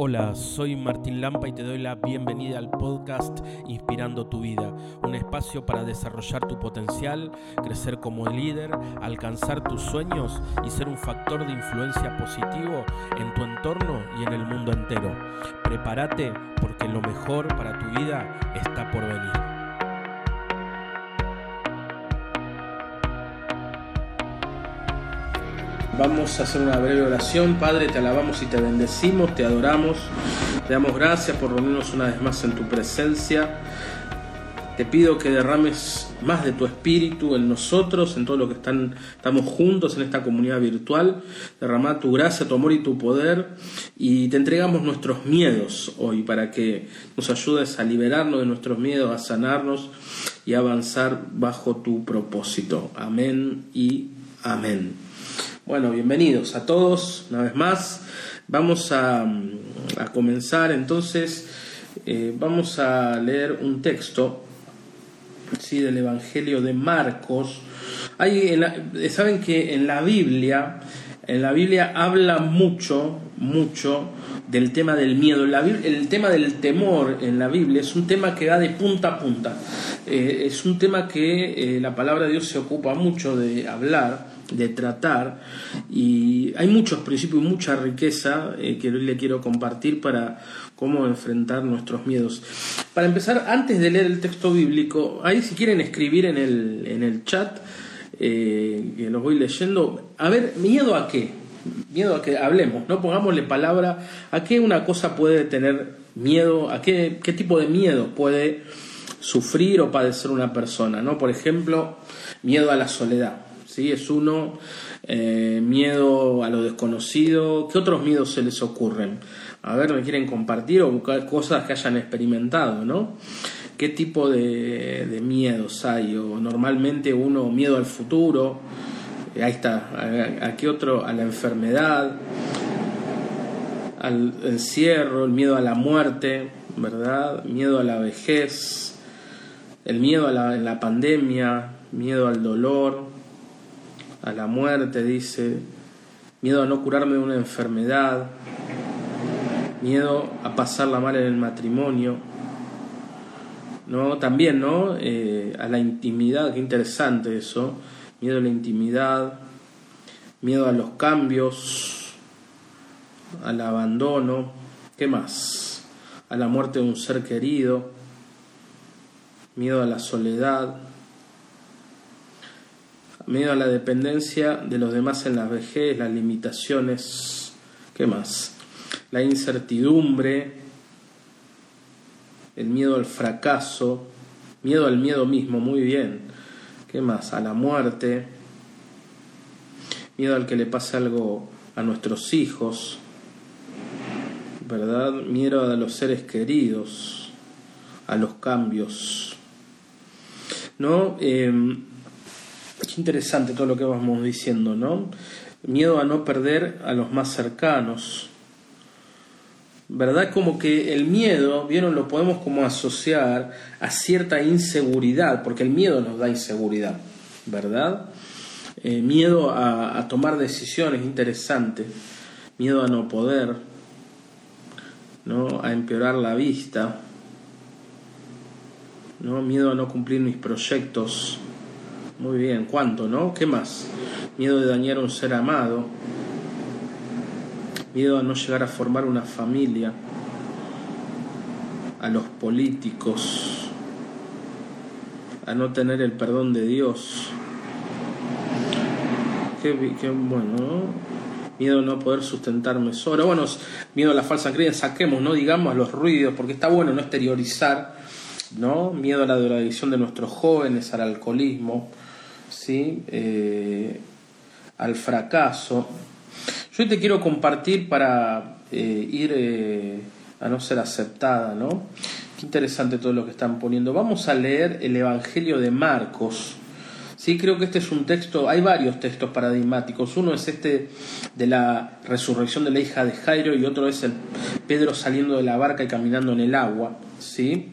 Hola, soy Martín Lampa y te doy la bienvenida al podcast Inspirando tu vida, un espacio para desarrollar tu potencial, crecer como líder, alcanzar tus sueños y ser un factor de influencia positivo en tu entorno y en el mundo entero. Prepárate porque lo mejor para tu vida está por venir. Vamos a hacer una breve oración. Padre, te alabamos y te bendecimos, te adoramos. Te damos gracias por reunirnos una vez más en tu presencia. Te pido que derrames más de tu espíritu en nosotros, en todo lo que están, estamos juntos en esta comunidad virtual. Derrama tu gracia, tu amor y tu poder. Y te entregamos nuestros miedos hoy para que nos ayudes a liberarnos de nuestros miedos, a sanarnos y a avanzar bajo tu propósito. Amén y amén. Bueno, bienvenidos a todos una vez más. Vamos a, comenzar entonces, eh, vamos a leer un texto ¿sí? del Evangelio de Marcos. Hay Saben que en la Biblia, en la Biblia habla mucho, mucho del tema del miedo. el tema del temor en la Biblia es un tema que va de punta a punta. Eh, es un tema que eh, la palabra de Dios se ocupa mucho de hablar de tratar y hay muchos principios y mucha riqueza eh, que hoy le quiero compartir para cómo enfrentar nuestros miedos. Para empezar, antes de leer el texto bíblico, ahí si quieren escribir en el, en el chat, eh, que los voy leyendo, a ver, miedo a qué, miedo a que hablemos, no pongámosle palabra a qué una cosa puede tener miedo, a qué, qué tipo de miedo puede sufrir o padecer una persona, ¿no? Por ejemplo, miedo a la soledad. ¿Sí? Es uno, eh, miedo a lo desconocido. ¿Qué otros miedos se les ocurren? A ver, ¿me quieren compartir o cosas que hayan experimentado, ¿no? ¿Qué tipo de, miedos hay? O normalmente uno, miedo al futuro, eh, ahí está, ¿a, qué otro? A la enfermedad, al encierro, el miedo a la muerte, ¿verdad? Miedo a la vejez, el miedo a la pandemia, miedo al dolor, a la muerte, dice, miedo a no curarme de una enfermedad, miedo a pasarla mal en el matrimonio, ¿no? También, ¿no? Eh, a la intimidad, qué interesante eso, miedo a la intimidad, miedo a los cambios, al abandono, ¿qué más? A la muerte de un ser querido, miedo a la soledad, miedo a la dependencia de los demás en la vejez, las limitaciones, ¿qué más? La incertidumbre, el miedo al fracaso, miedo al miedo mismo, muy bien. ¿Qué más? A la muerte, miedo al que le pase algo a nuestros hijos, ¿verdad? Miedo a los seres queridos, a los cambios. ¿No? Em, Qué interesante todo lo que vamos diciendo, ¿no? Miedo a no perder a los más cercanos. ¿Verdad? Como que el miedo, vieron, lo podemos como asociar a cierta inseguridad, porque el miedo nos da inseguridad, ¿verdad? Eh, miedo a, a tomar decisiones, interesante. Miedo a no poder, ¿no? A empeorar la vista, ¿no? Miedo a no cumplir mis proyectos, muy bien, ¿cuánto, no? ¿Qué más? Miedo de dañar a un ser amado. Miedo a no llegar a formar una familia. A los políticos. A no tener el perdón de Dios. Qué, bueno, ¿no? Miedo a no poder sustentarme solo. Bueno, miedo a la falsa creencia, saquemos, ¿no? Digamos a los ruidos, porque está bueno no exteriorizar, ¿no? Miedo a la drogadicción de nuestros jóvenes, al alcoholismo, ¿sí? Eh, al fracaso. Yo te quiero compartir para eh, ir eh, a no ser aceptada, ¿no? Qué interesante todo lo que están poniendo. Vamos a leer el Evangelio de Marcos. Sí, creo que este es un texto, hay varios textos paradigmáticos. Uno es este de la resurrección de la hija de Jairo y otro es el Pedro saliendo de la barca y caminando en el agua, ¿sí?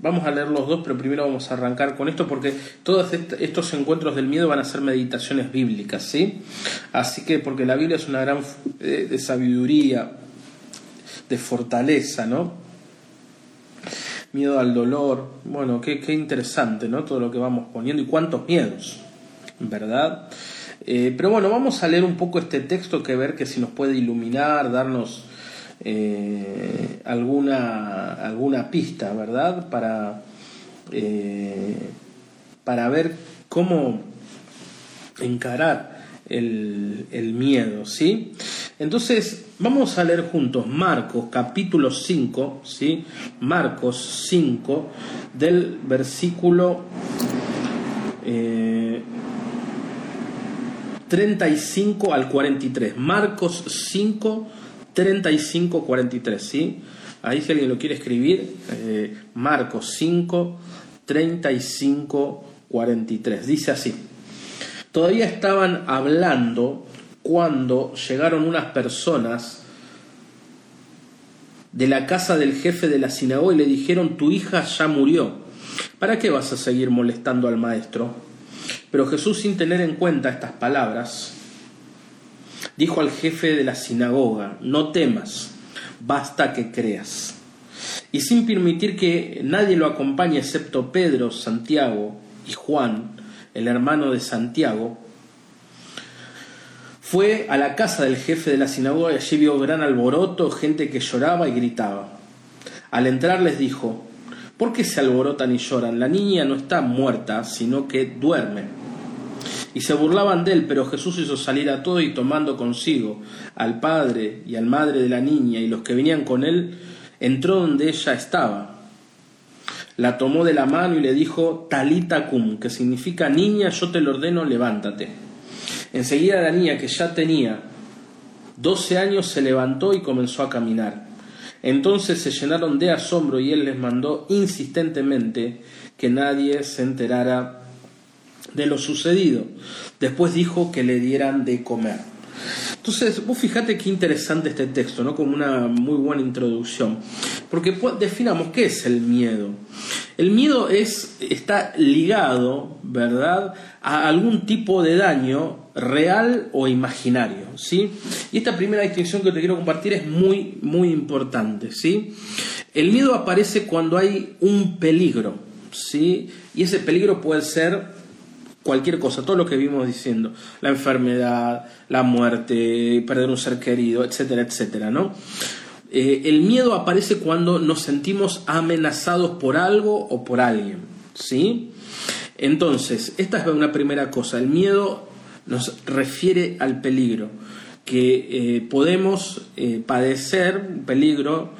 Vamos a leer los dos, pero primero vamos a arrancar con esto porque todos estos encuentros del miedo van a ser meditaciones bíblicas, ¿sí? Así que porque la Biblia es una gran de sabiduría, de fortaleza, ¿no? Miedo al dolor, bueno, qué, qué interesante, ¿no? Todo lo que vamos poniendo y cuántos miedos, ¿verdad? Eh, pero bueno, vamos a leer un poco este texto que ver que si nos puede iluminar, darnos eh, alguna, alguna pista, ¿verdad? Para, eh, para ver cómo encarar el, el, miedo, ¿sí? Entonces, vamos a leer juntos Marcos capítulo 5, ¿sí? Marcos 5, del versículo... 35 al 43. Marcos 5, 35, 43. ¿sí? Ahí si alguien lo quiere escribir, eh, Marcos 5, 35, 43. Dice así. Todavía estaban hablando cuando llegaron unas personas de la casa del jefe de la sinagoga y le dijeron, tu hija ya murió. ¿Para qué vas a seguir molestando al maestro? Pero Jesús, sin tener en cuenta estas palabras, dijo al jefe de la sinagoga, no temas, basta que creas. Y sin permitir que nadie lo acompañe excepto Pedro, Santiago y Juan, el hermano de Santiago, fue a la casa del jefe de la sinagoga y allí vio gran alboroto, gente que lloraba y gritaba. Al entrar les dijo, ¿por qué se alborotan y lloran? La niña no está muerta, sino que duerme y se burlaban de él, pero Jesús hizo salir a todos y tomando consigo al padre y al madre de la niña y los que venían con él, entró donde ella estaba. La tomó de la mano y le dijo Talita cum, que significa niña, yo te lo ordeno, levántate. Enseguida la niña, que ya tenía doce años, se levantó y comenzó a caminar. Entonces se llenaron de asombro y él les mandó insistentemente que nadie se enterara de lo sucedido. Después dijo que le dieran de comer. Entonces, vos fíjate qué interesante este texto, ¿no? Como una muy buena introducción. Porque definamos qué es el miedo. El miedo es, está ligado, ¿verdad?, a algún tipo de daño real o imaginario, ¿sí? Y esta primera distinción que te quiero compartir es muy, muy importante, ¿sí? El miedo aparece cuando hay un peligro, ¿sí? Y ese peligro puede ser cualquier cosa, todo lo que vimos diciendo, la enfermedad, la muerte, perder un ser querido, etcétera, etcétera, ¿no? Eh, el miedo aparece cuando nos sentimos amenazados por algo o por alguien, ¿sí? Entonces, esta es una primera cosa, el miedo nos refiere al peligro, que eh, podemos eh, padecer un peligro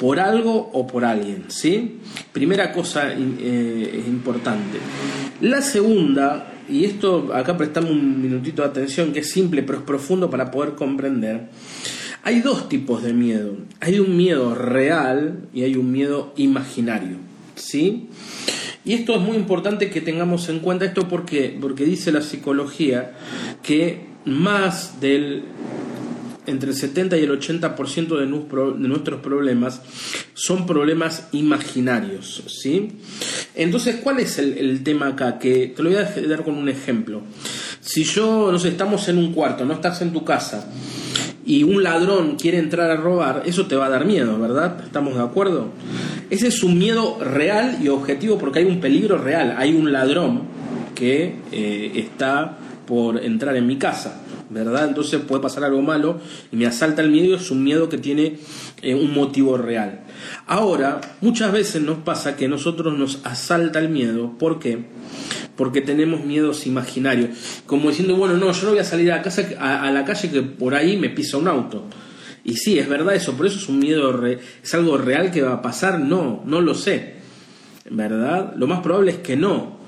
por algo o por alguien, ¿sí? Primera cosa importante. La segunda y esto acá prestamos un minutito de atención que es simple pero es profundo para poder comprender. Hay dos tipos de miedo. Hay un miedo real y hay un miedo imaginario. ¿Sí? Y esto es muy importante que tengamos en cuenta esto porque, porque dice la psicología que más del entre el 70 y el 80% de, nuestros problemas son problemas imaginarios, ¿sí? Entonces, ¿cuál es el, tema acá? Que te lo voy a dar con un ejemplo. Si yo, no sé, estamos en un cuarto, no estás en tu casa, y un ladrón quiere entrar a robar, eso te va a dar miedo, ¿verdad? ¿Estamos de acuerdo? Ese es un miedo real y objetivo porque hay un peligro real, hay un ladrón que eh, está por entrar en mi casa. ¿Verdad? Entonces puede pasar algo malo y me asalta el miedo, es un miedo que tiene eh, un motivo real. Ahora, muchas veces nos pasa que nosotros nos asalta el miedo, ¿por qué? Porque tenemos miedos imaginarios, como diciendo, bueno, no, yo no voy a salir a, casa, a, la calle que por ahí me pisa un auto. Y sí, es verdad eso, por eso es un miedo, es algo real que va a pasar, no, no lo sé, ¿verdad? Lo más probable es que no,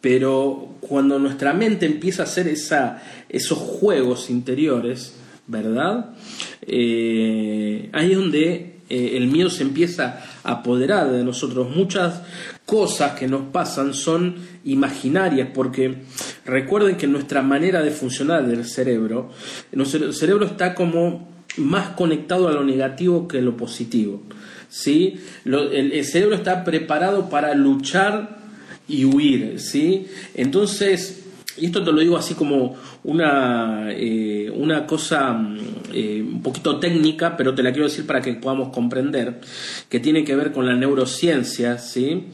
pero cuando nuestra mente empieza a hacer esa, esos juegos interiores, ¿verdad? Eh, ahí es donde eh, el miedo se empieza a apoderar de nosotros. Muchas cosas que nos pasan son imaginarias porque recuerden que nuestra manera de funcionar del cerebro, el cerebro está como más conectado a lo negativo que a lo positivo. ¿sí? el cerebro está preparado para luchar y huir, ¿sí? Entonces, y esto te lo digo así como una, eh, una cosa mm, eh, un poquito técnica, pero te la quiero decir para que podamos comprender, que tiene que ver con la neurociencia. ¿sí?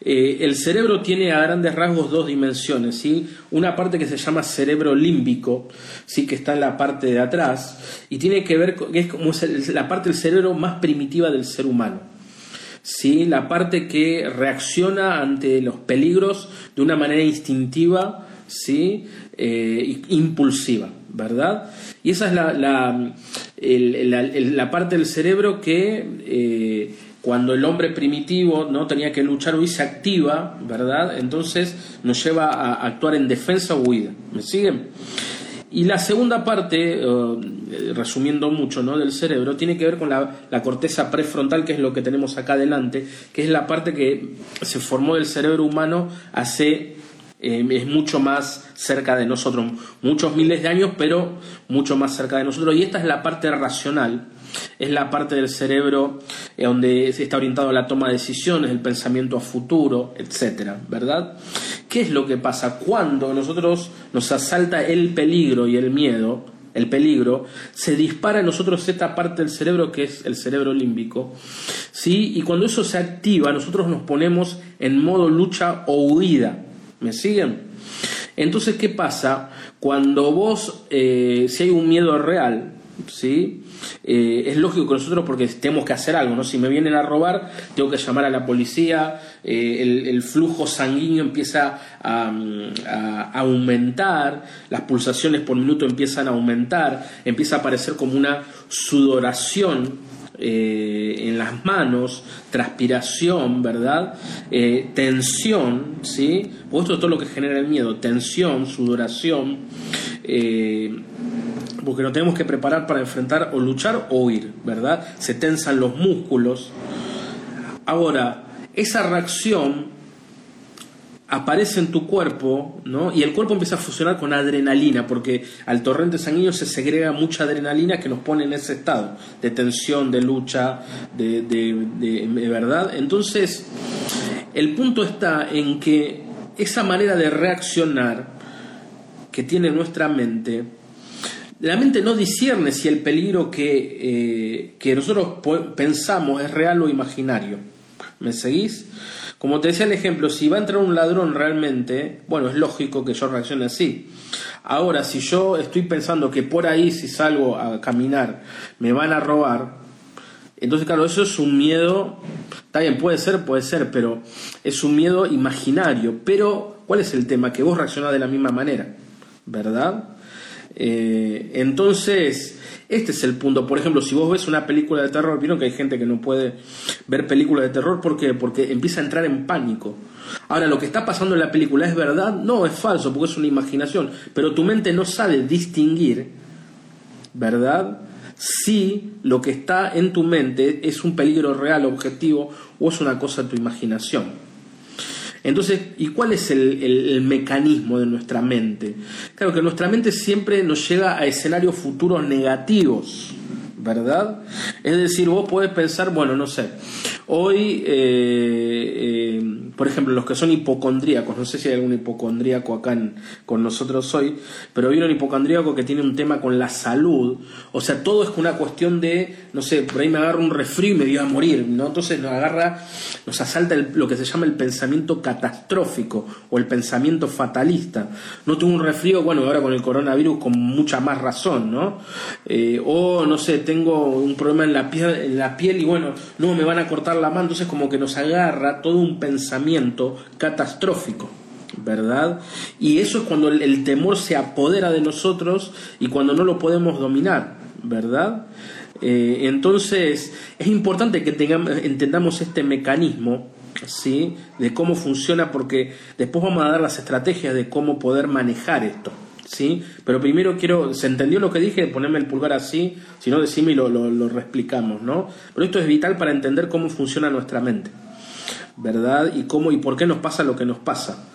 Eh, el cerebro tiene a grandes rasgos dos dimensiones. ¿sí? Una parte que se llama cerebro límbico, ¿sí? que está en la parte de atrás, y tiene que ver con, es como la parte del cerebro más primitiva del ser humano. ¿Sí? la parte que reacciona ante los peligros de una manera instintiva ¿sí? Eh, impulsiva, ¿verdad? Y esa es la, la, parte del cerebro que eh, cuando el hombre primitivo no tenía que luchar hoy se activa, ¿verdad? Entonces nos lleva a actuar en defensa o huida. ¿Me siguen? Y la segunda parte, eh, resumiendo mucho, ¿no? del cerebro, tiene que ver con la, la, corteza prefrontal, que es lo que tenemos acá adelante, que es la parte que se formó del cerebro humano hace eh, es mucho más cerca de nosotros, muchos miles de años, pero mucho más cerca de nosotros. Y esta es la parte racional, es la parte del cerebro eh, donde está orientado a la toma de decisiones, el pensamiento a futuro, etcétera, ¿verdad? ¿Qué es lo que pasa cuando nosotros nos asalta el peligro y el miedo? El peligro, se dispara en nosotros esta parte del cerebro que es el cerebro límbico, ¿sí? Y cuando eso se activa, nosotros nos ponemos en modo lucha o huida. ¿Me siguen? Entonces, ¿qué pasa? Cuando vos, eh, si hay un miedo real, ¿sí? Eh, es lógico que nosotros, porque tenemos que hacer algo, ¿no? Si me vienen a robar, tengo que llamar a la policía, eh, el, flujo sanguíneo empieza a, a, aumentar, las pulsaciones por minuto empiezan a aumentar, empieza a aparecer como una sudoración eh, en las manos, transpiración, ¿verdad? Tensión, ¿sí? Porque esto es todo lo que genera el miedo, tensión, sudoración, porque nos tenemos que preparar para enfrentar o luchar o huir, ¿verdad? Se tensan los músculos. Ahora, esa reacción aparece en tu cuerpo, ¿no? Y el cuerpo empieza a funcionar con adrenalina, porque al torrente sanguíneo se segrega mucha adrenalina que nos pone en ese estado de tensión, de lucha, de, de, verdad. Entonces, el punto está en que esa manera de reaccionar que tiene nuestra mente, la mente no discierne si el peligro que, eh, que nosotros pensamos es real o imaginario. ¿Me seguís? Como te decía el ejemplo, si va a entrar un ladrón realmente, bueno, es lógico que yo reaccione así. Ahora, si yo estoy pensando que por ahí, si salgo a caminar, me van a robar, entonces, claro, eso es un miedo, está bien, puede ser, puede ser, pero es un miedo imaginario. Pero, ¿cuál es el tema? Que vos reaccionás de la misma manera, ¿verdad? Eh, entonces, este es el punto. Por ejemplo, si vos ves una película de terror, vieron que hay gente que no puede ver películas de terror ¿por porque empieza a entrar en pánico. Ahora, lo que está pasando en la película es verdad, no es falso, porque es una imaginación, pero tu mente no sabe distinguir, ¿verdad? Si lo que está en tu mente es un peligro real, objetivo, o es una cosa de tu imaginación. Entonces, ¿y cuál es el, mecanismo de nuestra mente? Claro que nuestra mente siempre nos llega a escenarios futuros negativos, ¿verdad? Es decir, vos podés pensar, bueno, no sé, hoy, eh, por ejemplo, los que son hipocondríacos, no sé si hay algún hipocondríaco acá con nosotros hoy, pero un hipocondríaco que tiene un tema con la salud, o sea, todo es una cuestión de, no sé, por ahí me agarra un resfrío y me dio a morir, ¿no? Entonces nos agarra, nos asalta lo que se llama el pensamiento catastrófico o el pensamiento fatalista. No tengo un resfrío, bueno, ahora con el coronavirus con mucha más razón, ¿no? Eh, o, no sé, tengo un problema en la, piel, en la piel y bueno, no, me van a cortar la mano, entonces como que nos agarra todo un pensamiento catastrófico. ¿verdad? Y eso es cuando el, temor se apodera de nosotros y cuando no lo podemos dominar, ¿verdad? Eh, entonces es importante que tengamos, entendamos este mecanismo, ¿sí? De cómo funciona, porque después vamos a dar las estrategias de cómo poder manejar esto, ¿sí? Pero primero quiero, ¿se entendió lo que dije? Ponerme el pulgar así, si no decime y lo, lo, lo reexplicamos, ¿no? Pero esto es vital para entender cómo funciona nuestra mente. ¿Verdad? Y cómo y por qué nos pasa lo que nos pasa.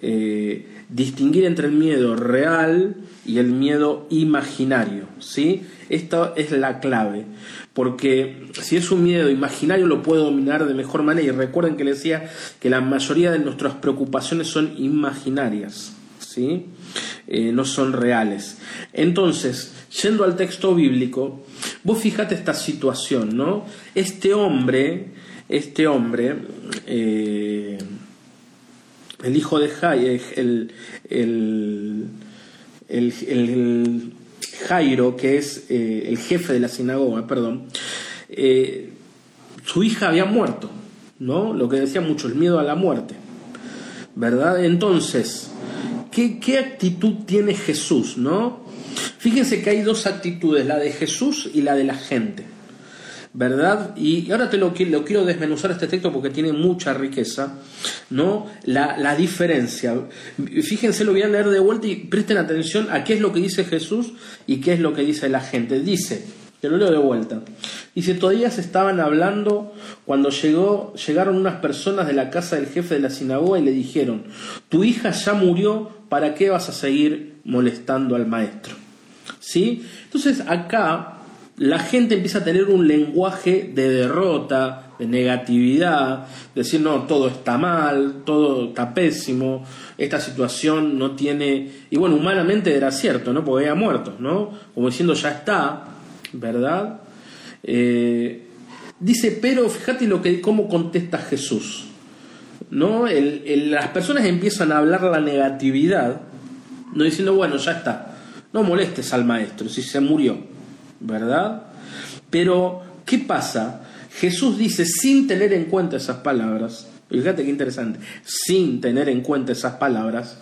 Eh, distinguir entre el miedo real y el miedo imaginario, ¿sí? Esta es la clave, porque si es un miedo imaginario lo puedo dominar de mejor manera y recuerden que les decía que la mayoría de nuestras preocupaciones son imaginarias, ¿sí? Eh, no son reales. Entonces, yendo al texto bíblico, vos fijate esta situación, ¿no? Este hombre, este hombre, eh, el hijo de Jai, el, Jairo, que es eh, el jefe de la sinagoga, perdón, su hija había muerto, ¿no? Lo que decía mucho, el miedo a la muerte, ¿verdad? Entonces, ¿qué, qué actitud tiene Jesús, ¿no? Fíjense que hay dos actitudes, la de Jesús y la de la gente. ¿Verdad? Y ahora te lo, quiero desmenuzar este texto porque tiene mucha riqueza, ¿no? La, la, diferencia. Fíjense, lo voy a leer de vuelta y presten atención a qué es lo que dice Jesús y qué es lo que dice la gente. Dice, te lo leo de vuelta. Dice, todavía se estaban hablando cuando llegó, llegaron unas personas de la casa del jefe de la sinagoga y le dijeron, tu hija ya murió, ¿para qué vas a seguir molestando al maestro? ¿Sí? Entonces acá la gente empieza a tener un lenguaje de derrota, de negatividad, decir, no, todo está mal, todo está pésimo, esta situación no tiene... Y bueno, humanamente era cierto, ¿no? Porque había muerto, ¿no? Como diciendo, ya está, ¿verdad? Eh, dice, pero fíjate lo que, cómo contesta Jesús. ¿no? las personas empiezan a hablar la negatividad, no diciendo, bueno, ya está, no molestes al maestro si se murió ¿verdad? Pero, ¿qué pasa? Jesús dice, sin tener en cuenta esas palabras, fíjate qué interesante, sin tener en cuenta esas palabras,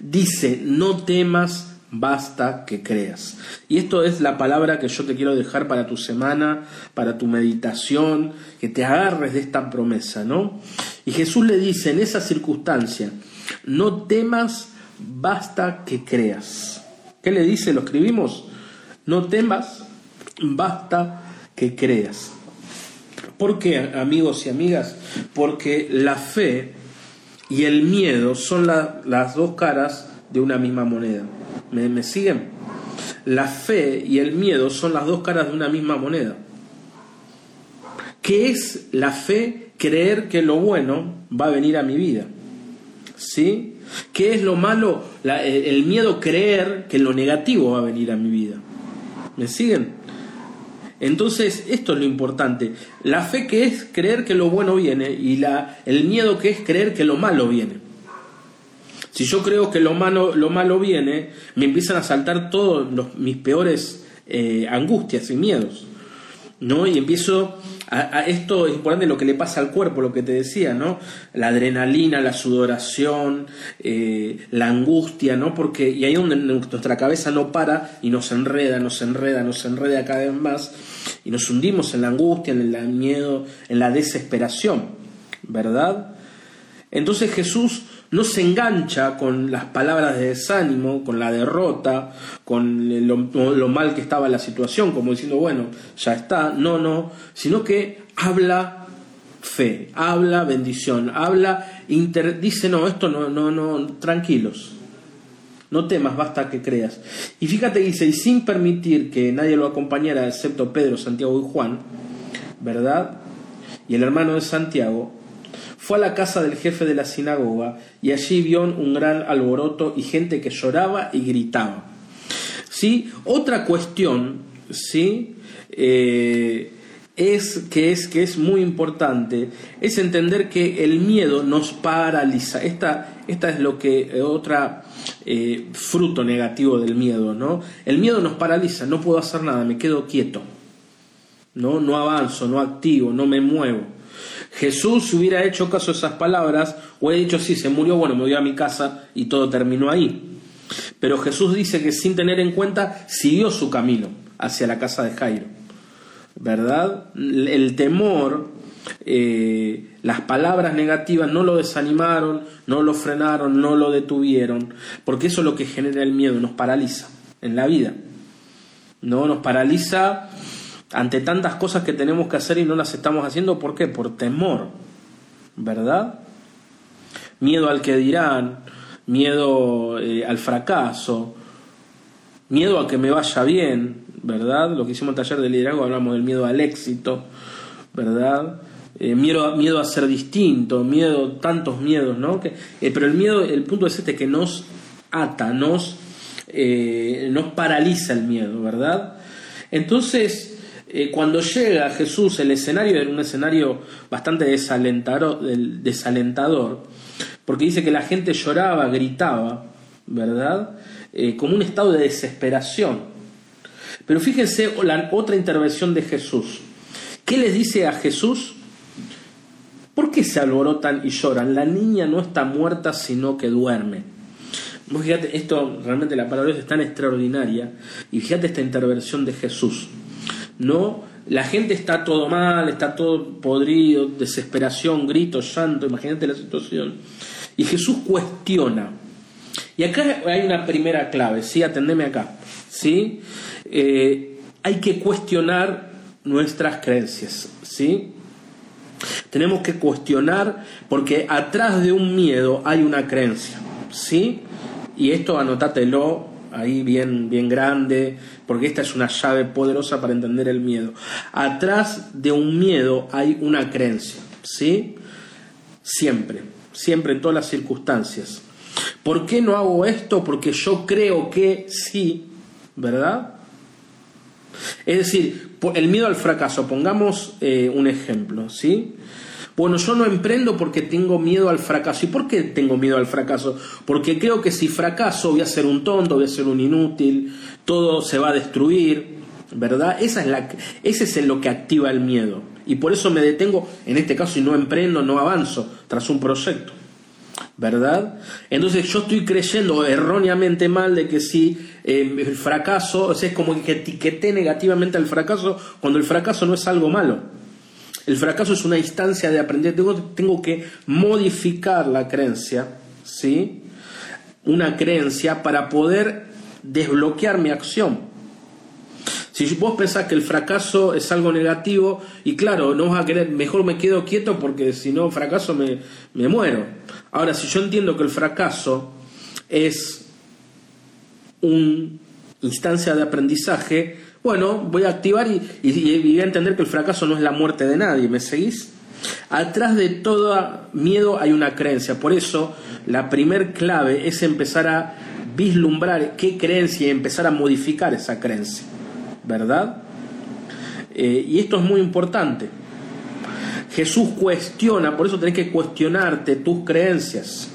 dice, no temas, basta que creas. Y esto es la palabra que yo te quiero dejar para tu semana, para tu meditación, que te agarres de esta promesa, ¿no? Y Jesús le dice en esa circunstancia, no temas, basta que creas. ¿Qué le dice? ¿Lo escribimos? No temas, basta que creas. ¿Por qué, amigos y amigas? Porque la fe y el miedo son las dos caras de una misma moneda. ¿Me, ¿Me siguen? La fe y el miedo son las dos caras de una misma moneda. ¿Qué es la fe? Creer que lo bueno va a venir a mi vida. ¿Sí? ¿Qué es lo malo? el miedo creer que lo negativo va a venir a mi vida. ¿Me siguen? Entonces, esto es lo importante. La fe que es creer que lo bueno viene y la, el miedo que es creer que lo malo viene. Si yo creo que lo malo, lo malo viene, me empiezan a saltar todos mis peores eh, angustias y miedos. ¿no? Y empiezo a, esto es importante lo que le pasa al cuerpo, lo que te decía, ¿no? La adrenalina, la sudoración, eh, la angustia, ¿no? Porque y ahí donde nuestra cabeza no para y nos enreda, nos enreda, nos enreda cada vez más y nos hundimos en la angustia, en el miedo, en la desesperación, ¿verdad? Entonces Jesús no se engancha con las palabras de desánimo, con la derrota, con lo, mal que estaba la situación, como diciendo, bueno, ya está, no, no, sino que habla fe, habla bendición, habla, dice, no, esto no, no, no, tranquilos, no temas, basta que creas. Y fíjate, dice, y sin permitir que nadie lo acompañara, excepto Pedro, Santiago y Juan, ¿verdad? Y el hermano de Santiago, fue a la casa del jefe de la sinagoga y allí vio un gran alboroto y gente que lloraba y gritaba. ¿Sí? Otra cuestión, ¿sí? Eh, es que, es que es muy importante, es entender que el miedo nos paraliza. Esta, esta es lo que eh, otra eh, fruto negativo del miedo, ¿no? El miedo nos paraliza, no puedo hacer nada, me quedo quieto. No, no avanzo, no activo, no me muevo. Jesús hubiera hecho caso a esas palabras, he dicho, sí, se murió, bueno, me voy a mi casa y todo terminó ahí. Pero Jesús dice que sin tener en cuenta, siguió su camino hacia la casa de Jairo. ¿Verdad? El temor, eh, las palabras negativas no lo desanimaron, no lo frenaron, no lo detuvieron, porque eso es lo que genera el miedo, nos paraliza en la vida. ¿no? Nos paraliza ante tantas cosas que tenemos que hacer y no las estamos haciendo, ¿por qué? Por temor, ¿verdad? Miedo al que dirán, miedo eh, al fracaso, miedo a que me vaya bien, ¿verdad? Lo que hicimos en el taller de liderazgo hablamos del miedo al éxito, ¿verdad? Eh, miedo, miedo a ser distinto, miedo, tantos miedos, ¿no? Que, eh, pero el miedo, el punto es este, que nos ata, nos, nos paraliza el miedo, ¿verdad? Entonces, eh, cuando llega Jesús, el escenario era un escenario bastante desalentador, porque dice que la gente lloraba, gritaba, ¿verdad? Eh, como un estado de desesperación. Pero fíjense la otra intervención de Jesús. ¿Qué les dice a Jesús? ¿Por qué se alborotan y lloran? La niña no está muerta, sino que duerme. fíjate, esto realmente la palabra es tan extraordinaria. Y fíjate esta intervención de Jesús. No, la gente está todo mal, está todo podrido, desesperación, gritos, llanto, imagínate la situación. Y Jesús cuestiona. Y acá hay una primera clave, ¿sí? Atendeme acá, ¿sí? Eh, hay que cuestionar nuestras creencias, ¿sí? Tenemos que cuestionar porque atrás de un miedo hay una creencia, ¿sí? Y esto anótatelo ahí bien, bien grande, porque esta es una llave poderosa para entender el miedo. Atrás de un miedo hay una creencia, ¿sí? Siempre, siempre en todas las circunstancias. ¿Por qué no hago esto? Porque yo creo que sí, ¿verdad? Es decir, el miedo al fracaso, pongamos eh, un ejemplo, ¿sí? Bueno, yo no emprendo porque tengo miedo al fracaso. ¿Y por qué tengo miedo al fracaso? Porque creo que si fracaso voy a ser un tonto, voy a ser un inútil, todo se va a destruir, ¿verdad? Esa es la, ese es lo que activa el miedo. Y por eso me detengo, en este caso, y no emprendo, no avanzo tras un proyecto. ¿verdad? Entonces yo estoy creyendo erróneamente mal de que si eh, el fracaso, o sea, es como que etiqueté negativamente al fracaso cuando el fracaso no es algo malo. El fracaso es una instancia de aprender. Tengo, tengo que modificar la creencia, ¿sí? Una creencia para poder desbloquear mi acción. Si vos pensás que el fracaso es algo negativo, y claro, no vas a querer, mejor me quedo quieto porque si no fracaso me, me muero. Ahora, si yo entiendo que el fracaso es una instancia de aprendizaje, bueno, voy a activar y, voy a entender que el fracaso no es la muerte de nadie. ¿Me seguís? Atrás de todo miedo hay una creencia. Por eso, la primer clave es empezar a vislumbrar qué creencia y empezar a modificar esa creencia. ¿Verdad? Eh, y esto es muy importante. Jesús cuestiona, por eso tenés que cuestionarte tus creencias.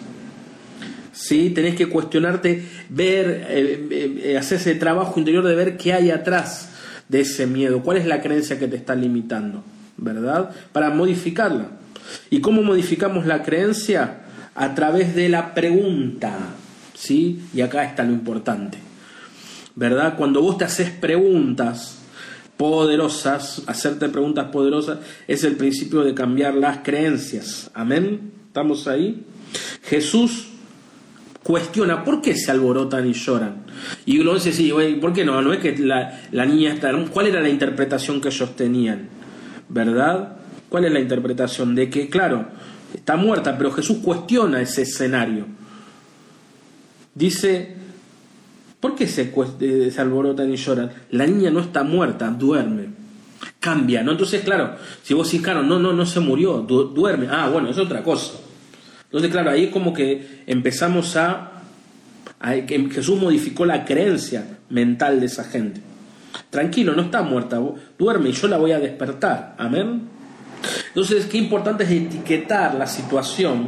¿Sí? Tenés que cuestionarte, ver, eh, eh, hacer ese trabajo interior de ver qué hay atrás de ese miedo, cuál es la creencia que te está limitando, ¿verdad? Para modificarla. ¿Y cómo modificamos la creencia? A través de la pregunta, ¿sí? Y acá está lo importante, ¿verdad? Cuando vos te haces preguntas poderosas, hacerte preguntas poderosas, es el principio de cambiar las creencias. Amén. ¿Estamos ahí? Jesús cuestiona por qué se alborotan y lloran. Y uno dice, sí, ¿por qué no? No es que la, la niña está... ¿Cuál era la interpretación que ellos tenían? ¿Verdad? ¿Cuál es la interpretación? De que, claro, está muerta, pero Jesús cuestiona ese escenario. Dice, ¿por qué se, eh, se alborotan y lloran? La niña no está muerta, duerme. Cambia, ¿no? Entonces, claro, si vos decís, claro, no, no, no se murió, duerme. Ah, bueno, es otra cosa. Entonces, claro, ahí como que empezamos a, que Jesús modificó la creencia mental de esa gente. Tranquilo, no está muerta, duerme y yo la voy a despertar. Amén. Entonces, qué importante es etiquetar la situación.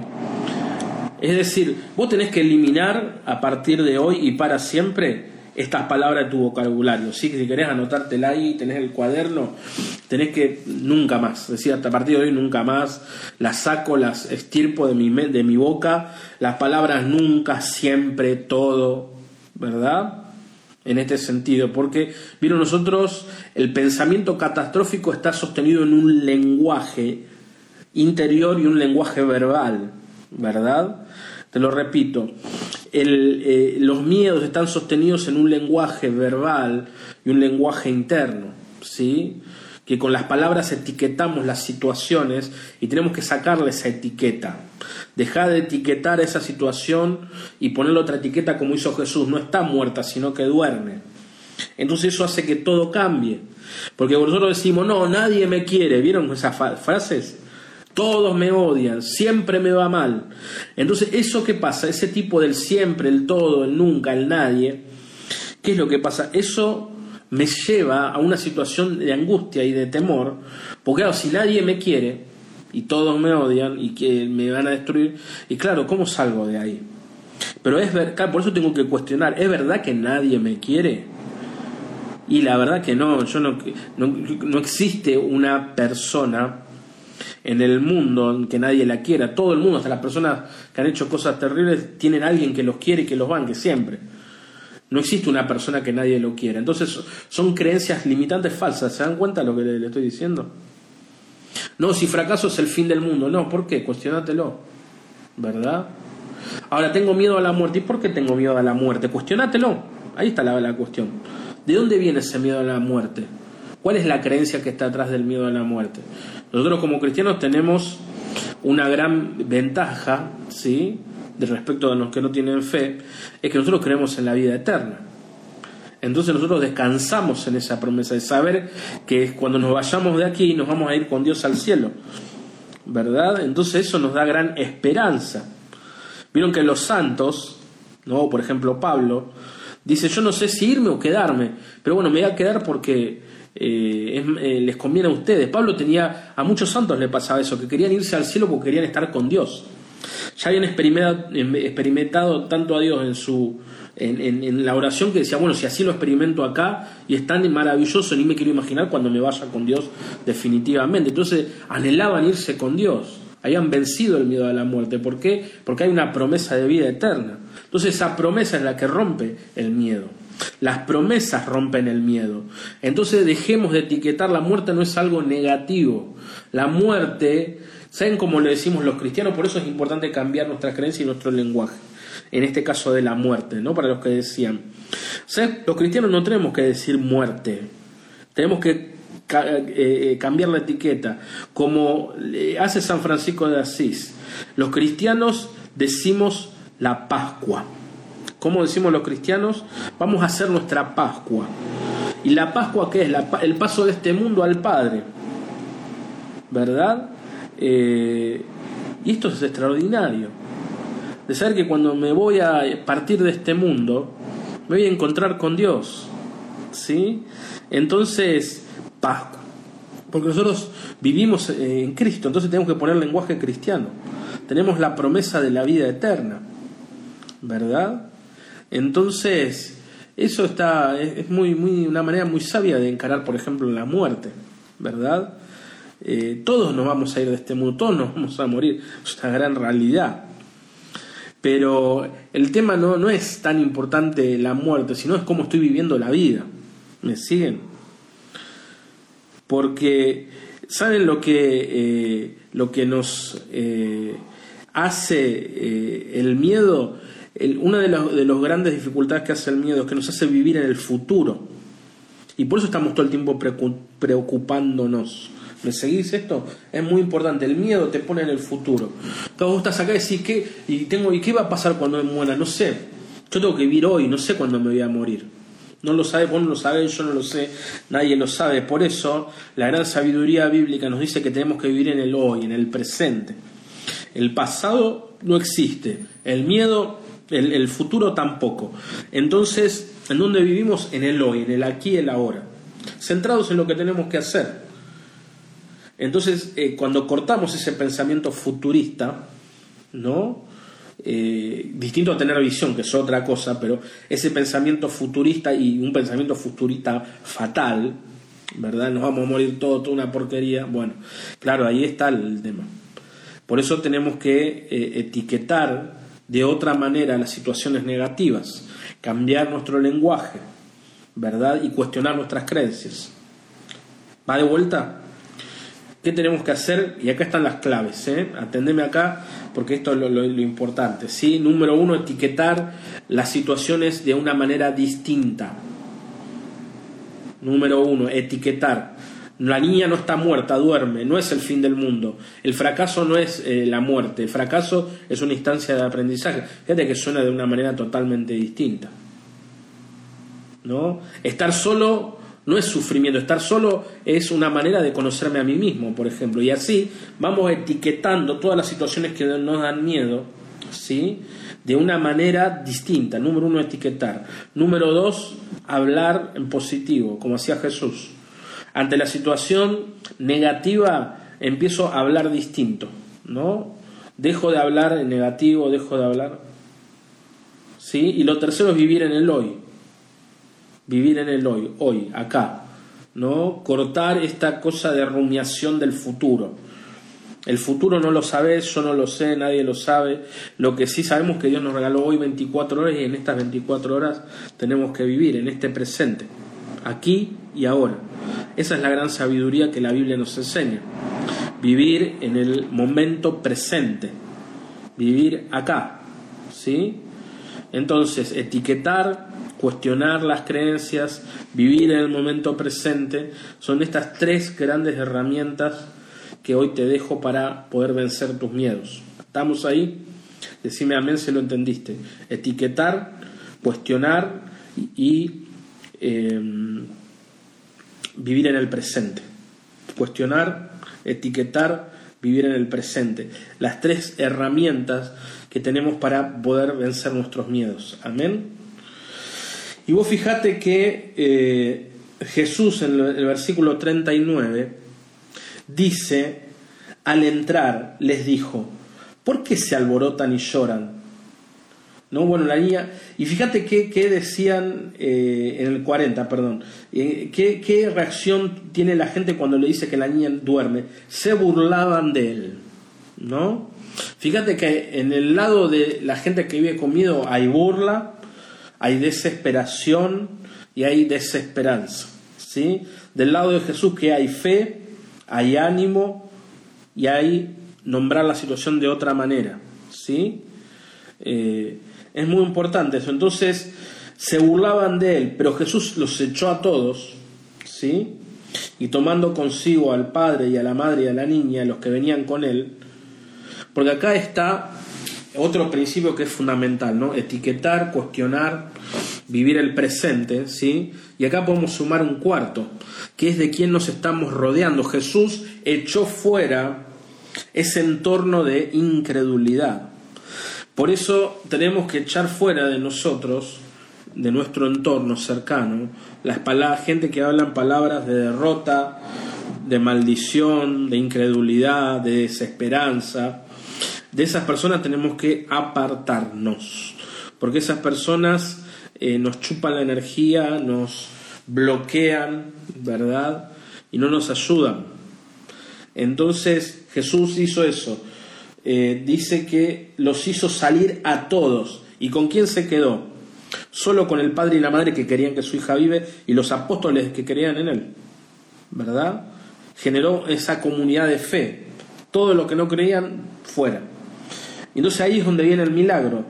Es decir, vos tenés que eliminar a partir de hoy y para siempre estas palabras de tu vocabulario. ¿sí? Si querés anotártela ahí, tenés el cuaderno, tenés que nunca más, decir, hasta a partir de hoy nunca más, las saco, las estirpo de mi, de mi boca, las palabras nunca, siempre, todo, ¿verdad? En este sentido, porque, vieron nosotros, el pensamiento catastrófico está sostenido en un lenguaje interior y un lenguaje verbal, ¿verdad? Te lo repito, eh, los miedos están sostenidos en un lenguaje verbal y un lenguaje interno, ¿sí? que con las palabras etiquetamos las situaciones y tenemos que sacarle esa etiqueta. Dejar de etiquetar esa situación y ponerle otra etiqueta como hizo Jesús. No está muerta, sino que duerme. Entonces eso hace que todo cambie. Porque nosotros decimos, no, nadie me quiere. ¿Vieron esas frases? Todos me odian, siempre me va mal. Entonces, ¿eso qué pasa? Ese tipo del siempre, el todo, el nunca, el nadie, ¿qué es lo que pasa? Eso me lleva a una situación de angustia y de temor, porque claro, si nadie me quiere y todos me odian y que me van a destruir, y claro, ¿cómo salgo de ahí? Pero es verdad, por eso tengo que cuestionar, ¿es verdad que nadie me quiere? Y la verdad que no, yo no, no, existe una persona en el mundo en que nadie la quiera. Todo el mundo, hasta las personas que han hecho cosas terribles, tienen a alguien que los quiere y que los banque siempre. No existe una persona que nadie lo quiera. Entonces son creencias limitantes falsas. ¿Se dan cuenta de lo que le, estoy diciendo? No, si fracaso es el fin del mundo. No, ¿por qué? Cuestionátelo. ¿Verdad? Ahora, tengo miedo a la muerte. ¿Y por qué tengo miedo a la muerte? Cuestionátelo. Ahí está la, la cuestión. ¿De dónde viene ese miedo a la muerte? ¿Cuál es la creencia que está atrás del miedo a la muerte? Nosotros como cristianos tenemos una gran ventaja, ¿sí? de respecto a los que no tienen fe, es que nosotros creemos en la vida eterna. Entonces nosotros descansamos en esa promesa de saber que cuando nos vayamos de aquí nos vamos a ir con Dios al cielo. ¿Verdad? Entonces eso nos da gran esperanza. Vieron que los santos, ¿no? por ejemplo Pablo, dice, yo no sé si irme o quedarme, pero bueno, me voy a quedar porque eh, eh, les conviene a ustedes. Pablo tenía, a muchos santos le pasaba eso, que querían irse al cielo porque querían estar con Dios. Ya habían experimentado, tanto a Dios en, su, en, la oración que decía, bueno, si así lo experimento acá y es tan maravilloso, ni me quiero imaginar cuando me vaya con Dios definitivamente. Entonces anhelaban irse con Dios, habían vencido el miedo a la muerte. ¿Por qué? Porque hay una promesa de vida eterna. Entonces esa promesa es la que rompe el miedo. Las promesas rompen el miedo. Entonces dejemos de etiquetar la muerte no es algo negativo. La muerte ¿Saben cómo le decimos los cristianos? Por eso es importante cambiar nuestra creencia y nuestro lenguaje. En este caso de la muerte, ¿no? Para los que decían. ¿Saben? Los cristianos no tenemos que decir muerte. Tenemos que eh, eh, cambiar la etiqueta. Como hace San Francisco de Asís. Los cristianos decimos la Pascua. ¿Cómo decimos los cristianos? Vamos a hacer nuestra Pascua. ¿Y la Pascua qué es? el paso de este mundo al Padre. ¿Verdad? Eh, y esto es extraordinario. De saber que cuando me voy a partir de este mundo, me voy a encontrar con Dios. ¿Sí? Entonces, Pascua. Porque nosotros vivimos en Cristo, entonces tenemos que poner lenguaje cristiano. Tenemos la promesa de la vida eterna. ¿Verdad? Entonces, eso está, es muy, muy, una manera muy sabia de encarar, por ejemplo, la muerte. ¿Verdad? Eh, todos nos vamos a ir de este mundo, todos nos vamos a morir, es una gran realidad. Pero el tema no, no es tan importante la muerte, sino es cómo estoy viviendo la vida. ¿Me siguen? Porque, ¿saben lo que, eh, lo que nos eh, hace el miedo? Una de, de las grandes dificultades que hace el miedo es que nos hace vivir en el futuro. Y por eso estamos todo el tiempo preocupándonos. ¿Me seguís esto? Es muy importante. El miedo te pone en el futuro. Vos estás acá y decís, ¿qué, y tengo, ¿y qué va a pasar cuando me muera? No sé. Yo tengo que vivir hoy, no sé cuándo me voy a morir. No lo sabe, vos no lo sabés, yo no lo sé, nadie lo sabe. Por eso la gran sabiduría bíblica nos dice que tenemos que vivir en el hoy, en el presente. El pasado no existe, el miedo, el, futuro tampoco. Entonces, ¿en dónde vivimos? En el hoy, en el aquí y el ahora. Centrados en lo que tenemos que hacer entonces, eh, cuando cortamos ese pensamiento futurista, ¿no? Eh, distinto a tener visión, que es otra cosa, pero ese pensamiento futurista y un pensamiento futurista fatal, ¿verdad? Nos vamos a morir todo, toda una porquería. Bueno, claro, ahí está el tema. Por eso tenemos que eh, etiquetar de otra manera las situaciones negativas, cambiar nuestro lenguaje, ¿verdad? Y cuestionar nuestras creencias. ¿Va de vuelta? ¿Qué tenemos que hacer? Y acá están las claves, ¿eh? Atendeme acá porque esto es lo, importante, ¿sí? Número uno, etiquetar las situaciones de una manera distinta. Número uno, etiquetar. La niña no está muerta, duerme, no es el fin del mundo. El fracaso no es eh, la muerte, el fracaso es una instancia de aprendizaje. Fíjate que suena de una manera totalmente distinta. ¿No? Estar solo no es sufrimiento. Estar solo es una manera de conocerme a mí mismo, por ejemplo. Y así vamos etiquetando todas las situaciones que nos dan miedo, ¿sí? De una manera distinta. Número uno, etiquetar. Número dos, hablar en positivo, como hacía Jesús. Ante la situación negativa, empiezo a hablar distinto, ¿no? Dejo de hablar en negativo, dejo de hablar. ¿Sí? Y lo tercero es vivir en el hoy vivir en el hoy, hoy, acá, ¿no? Cortar esta cosa de rumiación del futuro. El futuro no lo sabes, yo no lo sé, nadie lo sabe. Lo que sí sabemos que Dios nos regaló hoy 24 horas y en estas 24 horas tenemos que vivir en este presente, aquí y ahora. Esa es la gran sabiduría que la Biblia nos enseña. Vivir en el momento presente, vivir acá, ¿sí? Entonces, etiquetar cuestionar las creencias, vivir en el momento presente, son estas tres grandes herramientas que hoy te dejo para poder vencer tus miedos. ¿Estamos ahí? Decime amén si lo entendiste. Etiquetar, cuestionar y em, vivir en el presente. Cuestionar, etiquetar, vivir en el presente. Las tres herramientas que tenemos para poder vencer nuestros miedos. Amén. Y vos fijate que eh, Jesús en el versículo 39 dice, al entrar les dijo, ¿por qué se alborotan y lloran? ¿No? Bueno, la niña, y fíjate qué, decían eh, en el 40, perdón, eh, ¿qué, qué reacción tiene la gente cuando le dice que la niña duerme. Se burlaban de él, ¿no? Fíjate que en el lado de la gente que vive con miedo hay burla, hay desesperación y hay desesperanza. ¿sí? Del lado de Jesús que hay fe, hay ánimo y hay nombrar la situación de otra manera. ¿sí? Eh, es muy importante eso. Entonces se burlaban de él, pero Jesús los echó a todos. ¿sí? Y tomando consigo al padre y a la madre y a la niña, los que venían con él, porque acá está otro principio que es fundamental, ¿no? Etiquetar, cuestionar, vivir el presente, ¿sí? Y acá podemos sumar un cuarto, que es de quién nos estamos rodeando. Jesús echó fuera ese entorno de incredulidad. Por eso tenemos que echar fuera de nosotros, de nuestro entorno cercano, las palabras, gente que hablan palabras de derrota, de maldición, de incredulidad, de desesperanza, de esas personas tenemos que apartarnos, porque esas personas eh, nos chupan la energía, nos bloquean, ¿verdad? Y no nos ayudan. Entonces Jesús hizo eso. Eh, dice que los hizo salir a todos. ¿Y con quién se quedó? Solo con el padre y la madre que querían que su hija vive y los apóstoles que creían en él. ¿Verdad? Generó esa comunidad de fe. Todo lo que no creían, fuera. Y entonces ahí es donde viene el milagro.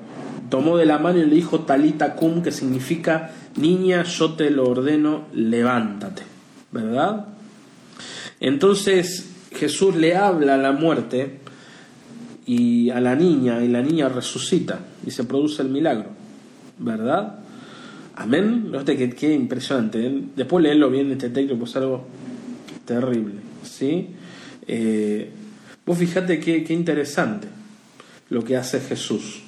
Tomó de la mano y le dijo talita cum, que significa niña, yo te lo ordeno, levántate. ¿Verdad? Entonces Jesús le habla a la muerte y a la niña, y la niña resucita y se produce el milagro. ¿Verdad? Amén. Qué, qué impresionante. ¿eh? Después leerlo bien este texto, pues algo terrible. ¿Sí? Eh, vos fijate qué, qué interesante lo que hace Jesús.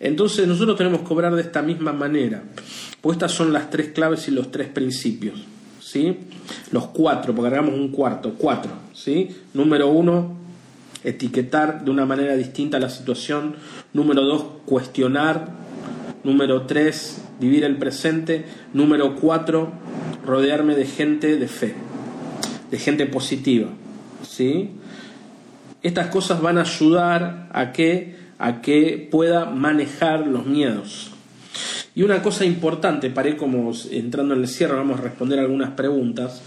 Entonces nosotros tenemos que obrar de esta misma manera, pues estas son las tres claves y los tres principios, ¿sí? Los cuatro, porque hagamos un cuarto, cuatro, ¿sí? Número uno, etiquetar de una manera distinta la situación. Número dos, cuestionar. Número tres, vivir el presente. Número cuatro, rodearme de gente de fe, de gente positiva, ¿sí? Estas cosas van a ayudar a que, a que pueda manejar los miedos. Y una cosa importante, para ir como entrando en el cierre, vamos a responder algunas preguntas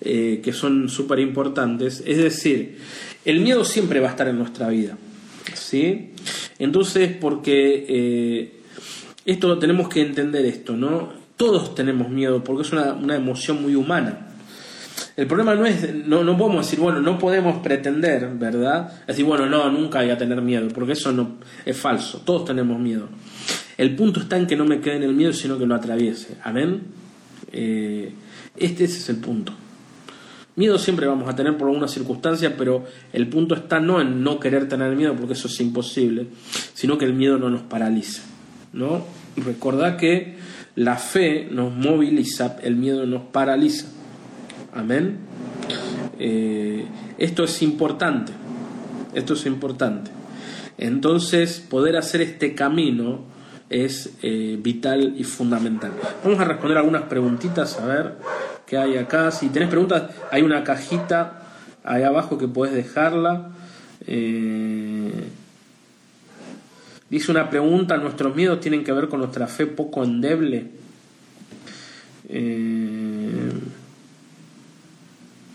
eh, que son súper importantes. Es decir, el miedo siempre va a estar en nuestra vida. ¿sí? Entonces, porque eh, esto tenemos que entender esto, ¿no? Todos tenemos miedo porque es una, una emoción muy humana. El problema no es, no, no podemos decir, bueno, no podemos pretender, ¿verdad? Decir, bueno, no, nunca hay a tener miedo, porque eso no es falso, todos tenemos miedo. El punto está en que no me quede en el miedo, sino que lo atraviese. Amén. Eh, este ese es el punto. Miedo siempre vamos a tener por alguna circunstancia, pero el punto está no en no querer tener miedo, porque eso es imposible, sino que el miedo no nos paraliza. ¿no? Recordad que la fe nos moviliza, el miedo nos paraliza. Amén. Eh, esto es importante. Esto es importante. Entonces, poder hacer este camino es eh, vital y fundamental. Vamos a responder algunas preguntitas, a ver qué hay acá. Si tenés preguntas, hay una cajita ahí abajo que puedes dejarla. Eh, dice una pregunta, ¿nuestros miedos tienen que ver con nuestra fe poco endeble? Eh,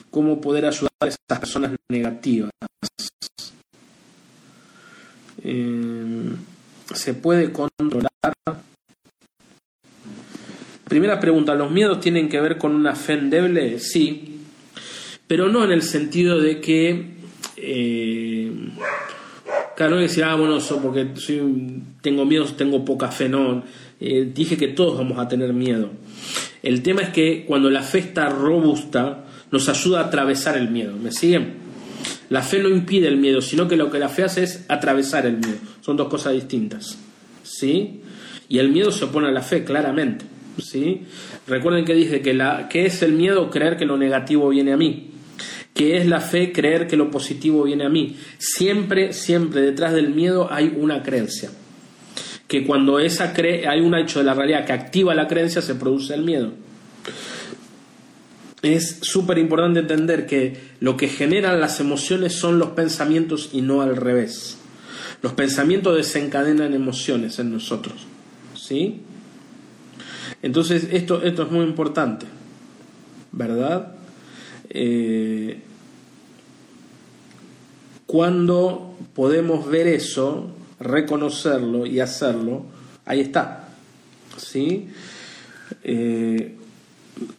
¿Cómo poder ayudar a esas personas negativas? Se puede controlar. Primera pregunta, ¿los miedos tienen que ver con una fe endeble? Sí, pero no en el sentido de que, eh, claro, no decir, ah, bueno, porque soy, tengo miedo, tengo poca fe, no. Eh, dije que todos vamos a tener miedo. El tema es que cuando la fe está robusta, nos ayuda a atravesar el miedo. ¿Me siguen? La fe no impide el miedo, sino que lo que la fe hace es atravesar el miedo. Son dos cosas distintas. ¿Sí? Y el miedo se opone a la fe, claramente. ¿Sí? Recuerden que dije que, la, que es el miedo creer que lo negativo viene a mí. Que es la fe creer que lo positivo viene a mí. Siempre, siempre detrás del miedo hay una creencia. Que cuando esa cre hay un hecho de la realidad que activa la creencia, se produce el miedo es súper importante entender que lo que generan las emociones son los pensamientos y no al revés. Los pensamientos desencadenan emociones en nosotros. ¿Sí? Entonces, esto, esto es muy importante. ¿Verdad? Eh, cuando podemos ver eso, reconocerlo y hacerlo, ahí está. ¿Sí? Eh,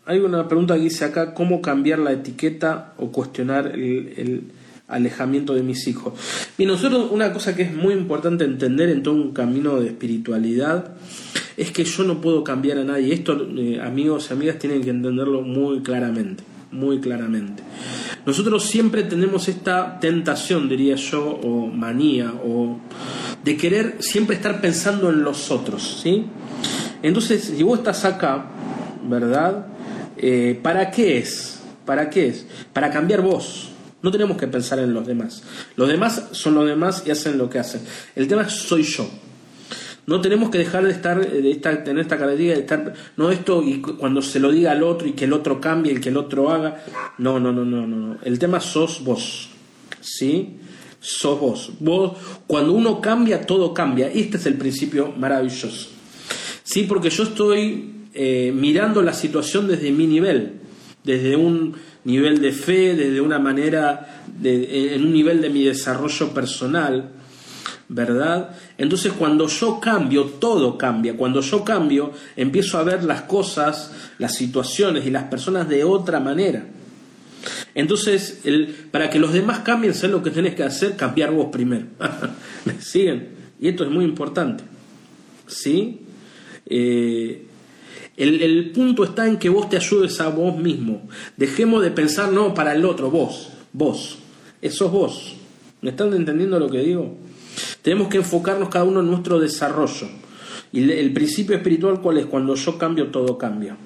hay una pregunta que dice acá, ¿cómo cambiar la etiqueta o cuestionar el, alejamiento de mis hijos? Y nosotros una cosa que es muy importante entender en todo un camino de espiritualidad es que yo no puedo cambiar a nadie. Esto, eh, amigos y amigas, tienen que entenderlo muy claramente, muy claramente. Nosotros siempre tenemos esta tentación, diría yo, o manía, o de querer siempre estar pensando en los otros, ¿sí? Entonces, si vos estás acá, ¿verdad? Eh, ¿Para qué es? ¿Para qué es? Para cambiar vos. No tenemos que pensar en los demás. Los demás son los demás y hacen lo que hacen. El tema soy yo. No tenemos que dejar de estar, de estar esta característica de estar, no esto y cuando se lo diga al otro y que el otro cambie y que el otro haga. No, no, no, no, no. El tema sos vos. ¿Sí? Sos vos. Vos, cuando uno cambia, todo cambia. Este es el principio maravilloso. Sí, porque yo estoy eh, mirando la situación desde mi nivel, desde un nivel de fe, desde una manera, en un nivel de mi desarrollo personal, ¿verdad? Entonces cuando yo cambio, todo cambia. Cuando yo cambio, empiezo a ver las cosas, las situaciones y las personas de otra manera. Entonces, para que los demás cambien, sé lo que tenés que hacer, cambiar vos primero. ¿Me siguen? Y esto es muy importante. ¿Sí? Eh, el, punto está en que vos te ayudes a vos mismo. Dejemos de pensar, no, para el otro, vos, vos. Eso es vos. ¿Me están entendiendo lo que digo? Tenemos que enfocarnos cada uno en nuestro desarrollo. Y el principio espiritual, ¿cuál es? Cuando yo cambio, todo cambia.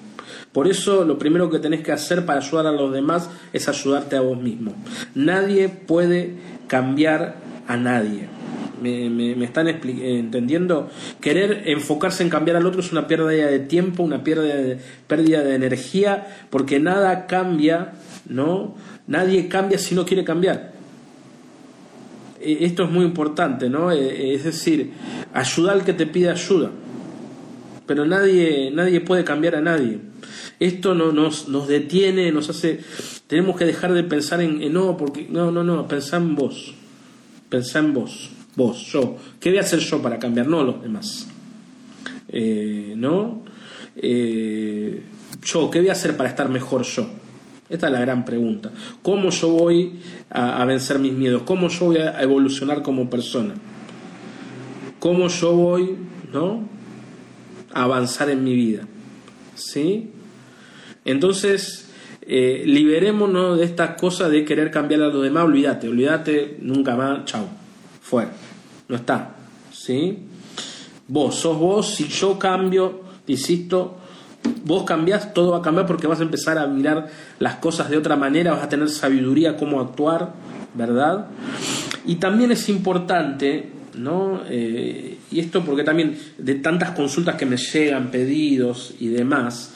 Por eso lo primero que tenés que hacer para ayudar a los demás es ayudarte a vos mismo. Nadie puede cambiar a nadie me, están entendiendo. Querer enfocarse en cambiar al otro es una pérdida de tiempo, una pérdida de, pérdida de energía, porque nada cambia, ¿no? Nadie cambia si no quiere cambiar. E, esto es muy importante, ¿no? E, es decir, ayuda al que te pide ayuda. Pero nadie, nadie puede cambiar a nadie. Esto no, nos, nos detiene, nos hace. Tenemos que dejar de pensar en, en no, porque. No, no, no, pensá en vos. Pensá en vos vos, yo. ¿Qué voy a hacer yo para cambiar? No los demás. Eh, ¿No? Eh, yo, ¿qué voy a hacer para estar mejor yo? Esta es la gran pregunta. ¿Cómo yo voy a, vencer mis miedos? ¿Cómo yo voy a evolucionar como persona? ¿Cómo yo voy ¿no? a avanzar en mi vida? ¿Sí? Entonces, eh, liberémonos de esta cosa de querer cambiar a los demás, olvídate, olvídate, nunca más, chao, fuera, no está, ¿sí? Vos sos vos, si yo cambio, insisto, vos cambiás, todo va a cambiar porque vas a empezar a mirar las cosas de otra manera, vas a tener sabiduría cómo actuar, ¿verdad? Y también es importante, ¿no? Eh, y esto porque también de tantas consultas que me llegan, pedidos y demás,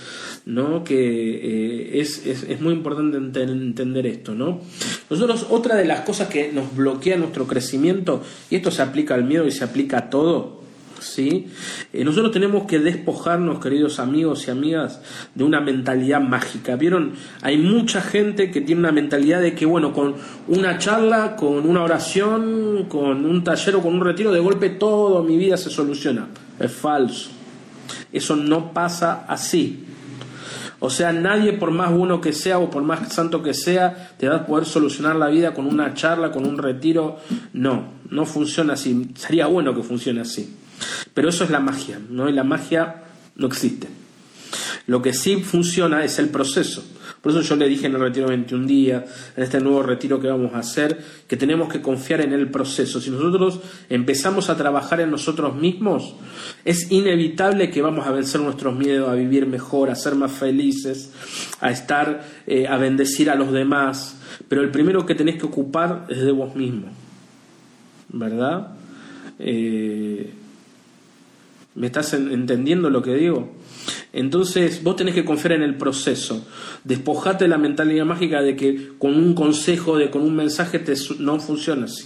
¿no? que eh, es, es, es, muy importante entender esto. ¿no? Nosotros, otra de las cosas que nos bloquea nuestro crecimiento, y esto se aplica al miedo y se aplica a todo, ¿sí? Eh, nosotros tenemos que despojarnos, queridos amigos y amigas, de una mentalidad mágica. ¿Vieron? Hay mucha gente que tiene una mentalidad de que, bueno, con una charla, con una oración, con un taller o con un retiro, de golpe todo mi vida se soluciona. Es falso. Eso no pasa así. O sea, nadie por más bueno que sea o por más santo que sea, te va a poder solucionar la vida con una charla, con un retiro. No, no funciona así. Sería bueno que funcione así. Pero eso es la magia, ¿no? Y la magia no existe. Lo que sí funciona es el proceso. Por eso yo le dije en el retiro 21 días, en este nuevo retiro que vamos a hacer, que tenemos que confiar en el proceso. Si nosotros empezamos a trabajar en nosotros mismos, es inevitable que vamos a vencer nuestros miedos, a vivir mejor, a ser más felices, a estar, eh, a bendecir a los demás. Pero el primero que tenés que ocupar es de vos mismo. ¿Verdad? Eh, ¿Me estás entendiendo lo que digo? Entonces vos tenés que confiar en el proceso. Despojate de la mentalidad mágica de que con un consejo, de con un mensaje te, no funciona así.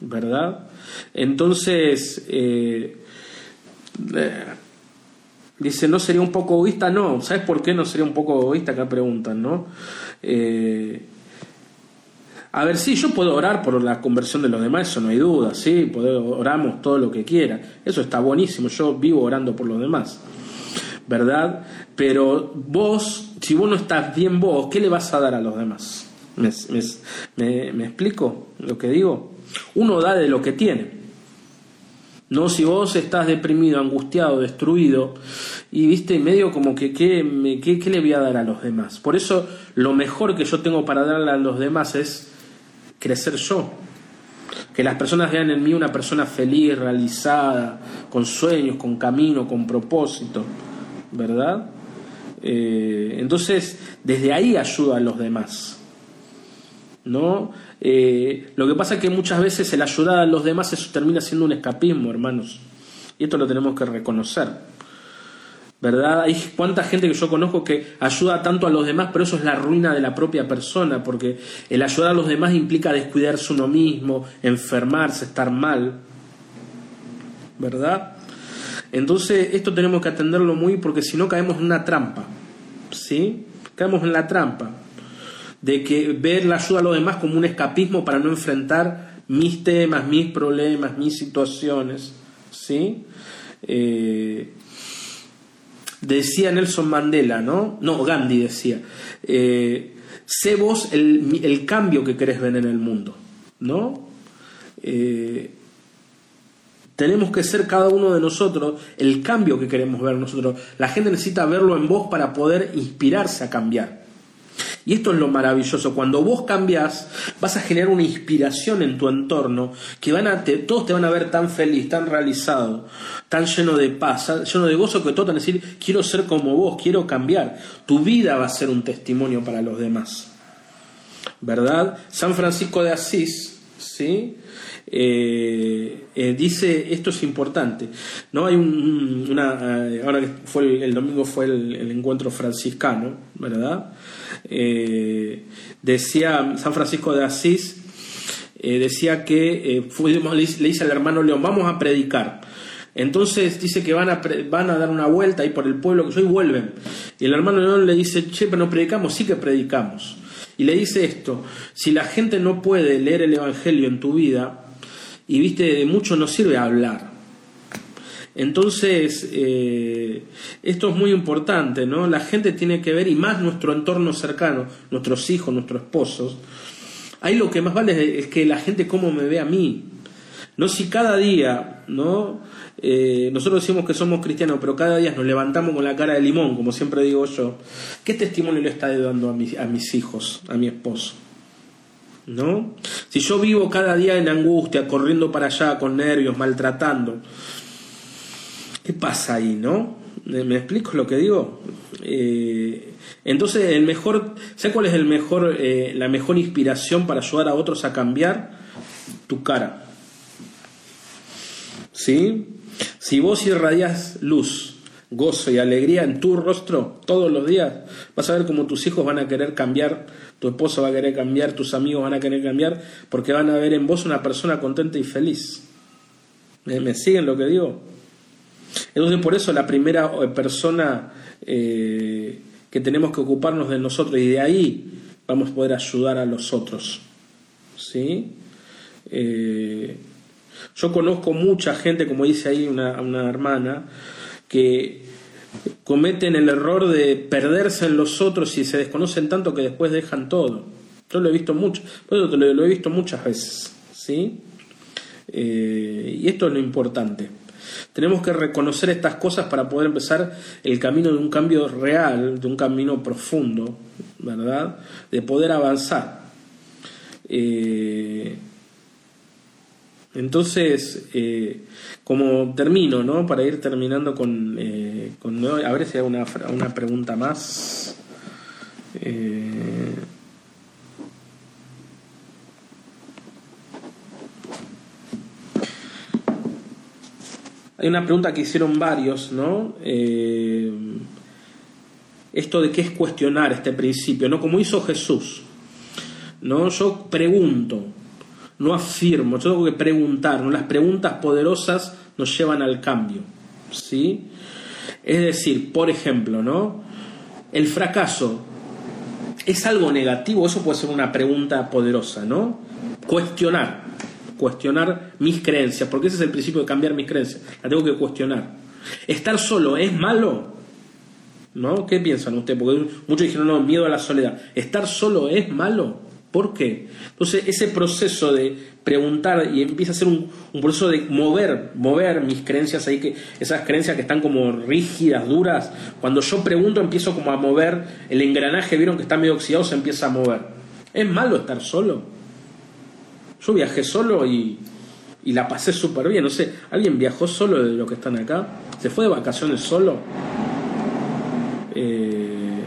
¿Verdad? Entonces, eh, eh, dice, ¿no sería un poco egoísta? No, ¿sabes por qué no sería un poco egoísta? Acá preguntan, ¿no? Eh, a ver, sí, yo puedo orar por la conversión de los demás, eso no hay duda, sí, oramos todo lo que quiera, eso está buenísimo, yo vivo orando por los demás. ¿Verdad? Pero vos, si vos no estás bien vos, ¿qué le vas a dar a los demás? ¿Me, explico lo que digo? Uno da de lo que tiene. No si vos estás deprimido, angustiado, destruido, y viste medio como que ¿qué, qué, qué le voy a dar a los demás. Por eso lo mejor que yo tengo para darle a los demás es crecer yo. Que las personas vean en mí una persona feliz, realizada, con sueños, con camino, con propósito. ¿Verdad? Eh, entonces, desde ahí ayuda a los demás. ¿No? Eh, lo que pasa es que muchas veces el ayudar a los demás eso termina siendo un escapismo, hermanos. Y esto lo tenemos que reconocer. ¿Verdad? Hay cuánta gente que yo conozco que ayuda tanto a los demás, pero eso es la ruina de la propia persona, porque el ayudar a los demás implica descuidarse uno mismo, enfermarse, estar mal. ¿Verdad? Entonces, esto tenemos que atenderlo muy porque si no caemos en una trampa. ¿Sí? Caemos en la trampa de que ver la ayuda a los demás como un escapismo para no enfrentar mis temas, mis problemas, mis situaciones. ¿Sí? Eh, decía Nelson Mandela, ¿no? No, Gandhi decía, eh, sé vos el, el, cambio que querés ver en el mundo, ¿no? Eh, tenemos que ser cada uno de nosotros el cambio que queremos ver nosotros. La gente necesita verlo en vos para poder inspirarse a cambiar. Y esto es lo maravilloso. Cuando vos cambias, vas a generar una inspiración en tu entorno que van a, todos te van a ver tan feliz, tan realizado, tan lleno de paz, lleno de gozo que todos van a decir, quiero ser como vos, quiero cambiar. Tu vida va a ser un testimonio para los demás. ¿Verdad? San Francisco de Asís, ¿sí? Eh, eh, dice esto es importante no hay un, una eh, ahora que fue el, domingo fue el, encuentro franciscano verdad decía San Francisco de Asís decía que le dice al hermano León vamos a predicar entonces dice que van a, van a dar una vuelta ahí por el pueblo que y vuelven. Y el hermano León le dice che pero no predicamos sí que predicamos. Y le dice esto si la gente no puede leer el evangelio en tu vida y viste, de mucho no sirve hablar. Entonces, eh, esto es muy importante, ¿no? La gente tiene que ver, y más nuestro entorno cercano, nuestros hijos, nuestros esposos. Ahí lo que más vale es que la gente cómo me ve a mí. No si cada día, ¿no? Eh, nosotros decimos que somos cristianos, pero cada día nos levantamos con la cara de limón, como siempre digo yo. ¿Qué testimonio le está dando a, a mis hijos, a mi esposo? ¿No? Si yo vivo cada día en angustia, corriendo para allá con nervios, maltratando, ¿qué pasa ahí, no? ¿Me explico lo que digo? Eh, entonces, el mejor, ¿sé cuál es el mejor, eh, la mejor inspiración para ayudar a otros a cambiar? Tu cara. ¿Sí? Si vos irradias luz, gozo y alegría en tu rostro todos los días, vas a ver cómo tus hijos van a querer cambiar, tu esposo va a querer cambiar, tus amigos van a querer cambiar, porque van a ver en vos una persona contenta y feliz. ¿Me, siguen lo que digo? Entonces por eso la primera eh, persona eh, que tenemos que ocuparnos de nosotros y de ahí vamos a poder ayudar a los otros. ¿Sí? Eh, yo conozco mucha gente, como dice ahí una, una hermana, que cometen el error de perderse en los otros y se desconocen tanto que después dejan todo. Yo lo he visto mucho, lo, he visto muchas veces, ¿sí? Eh, y esto es lo importante. Tenemos que reconocer estas cosas para poder empezar el camino de un cambio real, de un camino profundo, ¿verdad? De poder avanzar. Eh, entonces, eh, como termino, ¿no? Para ir terminando con, eh, a ver si hay una, una pregunta más. Eh, hay una pregunta que hicieron varios, ¿no? esto de qué es cuestionar este principio, ¿no? Como hizo Jesús, ¿no? Yo pregunto, no afirmo, yo tengo que preguntar, las preguntas poderosas nos llevan al cambio. ¿sí? Es decir, por ejemplo, ¿no? el fracaso es algo negativo, eso puede ser una pregunta poderosa, ¿no? Cuestionar, cuestionar mis creencias, porque ese es el principio de cambiar mis creencias, la tengo que cuestionar. ¿Estar solo es malo? ¿No? ¿Qué piensan ustedes? Porque muchos dijeron, no, miedo a la soledad. ¿Estar solo es malo? ¿Por qué? Entonces ese proceso de preguntar y empieza a ser un, proceso de mover, mover mis creencias ahí, que esas creencias que están como rígidas, duras, cuando yo pregunto empiezo como a mover el engranaje, vieron que está medio oxidado, se empieza a mover. ¿Es malo estar solo? Yo viajé solo y, la pasé súper bien, no sé, ¿alguien viajó solo de los que están acá? ¿Se fue de vacaciones solo? Eh,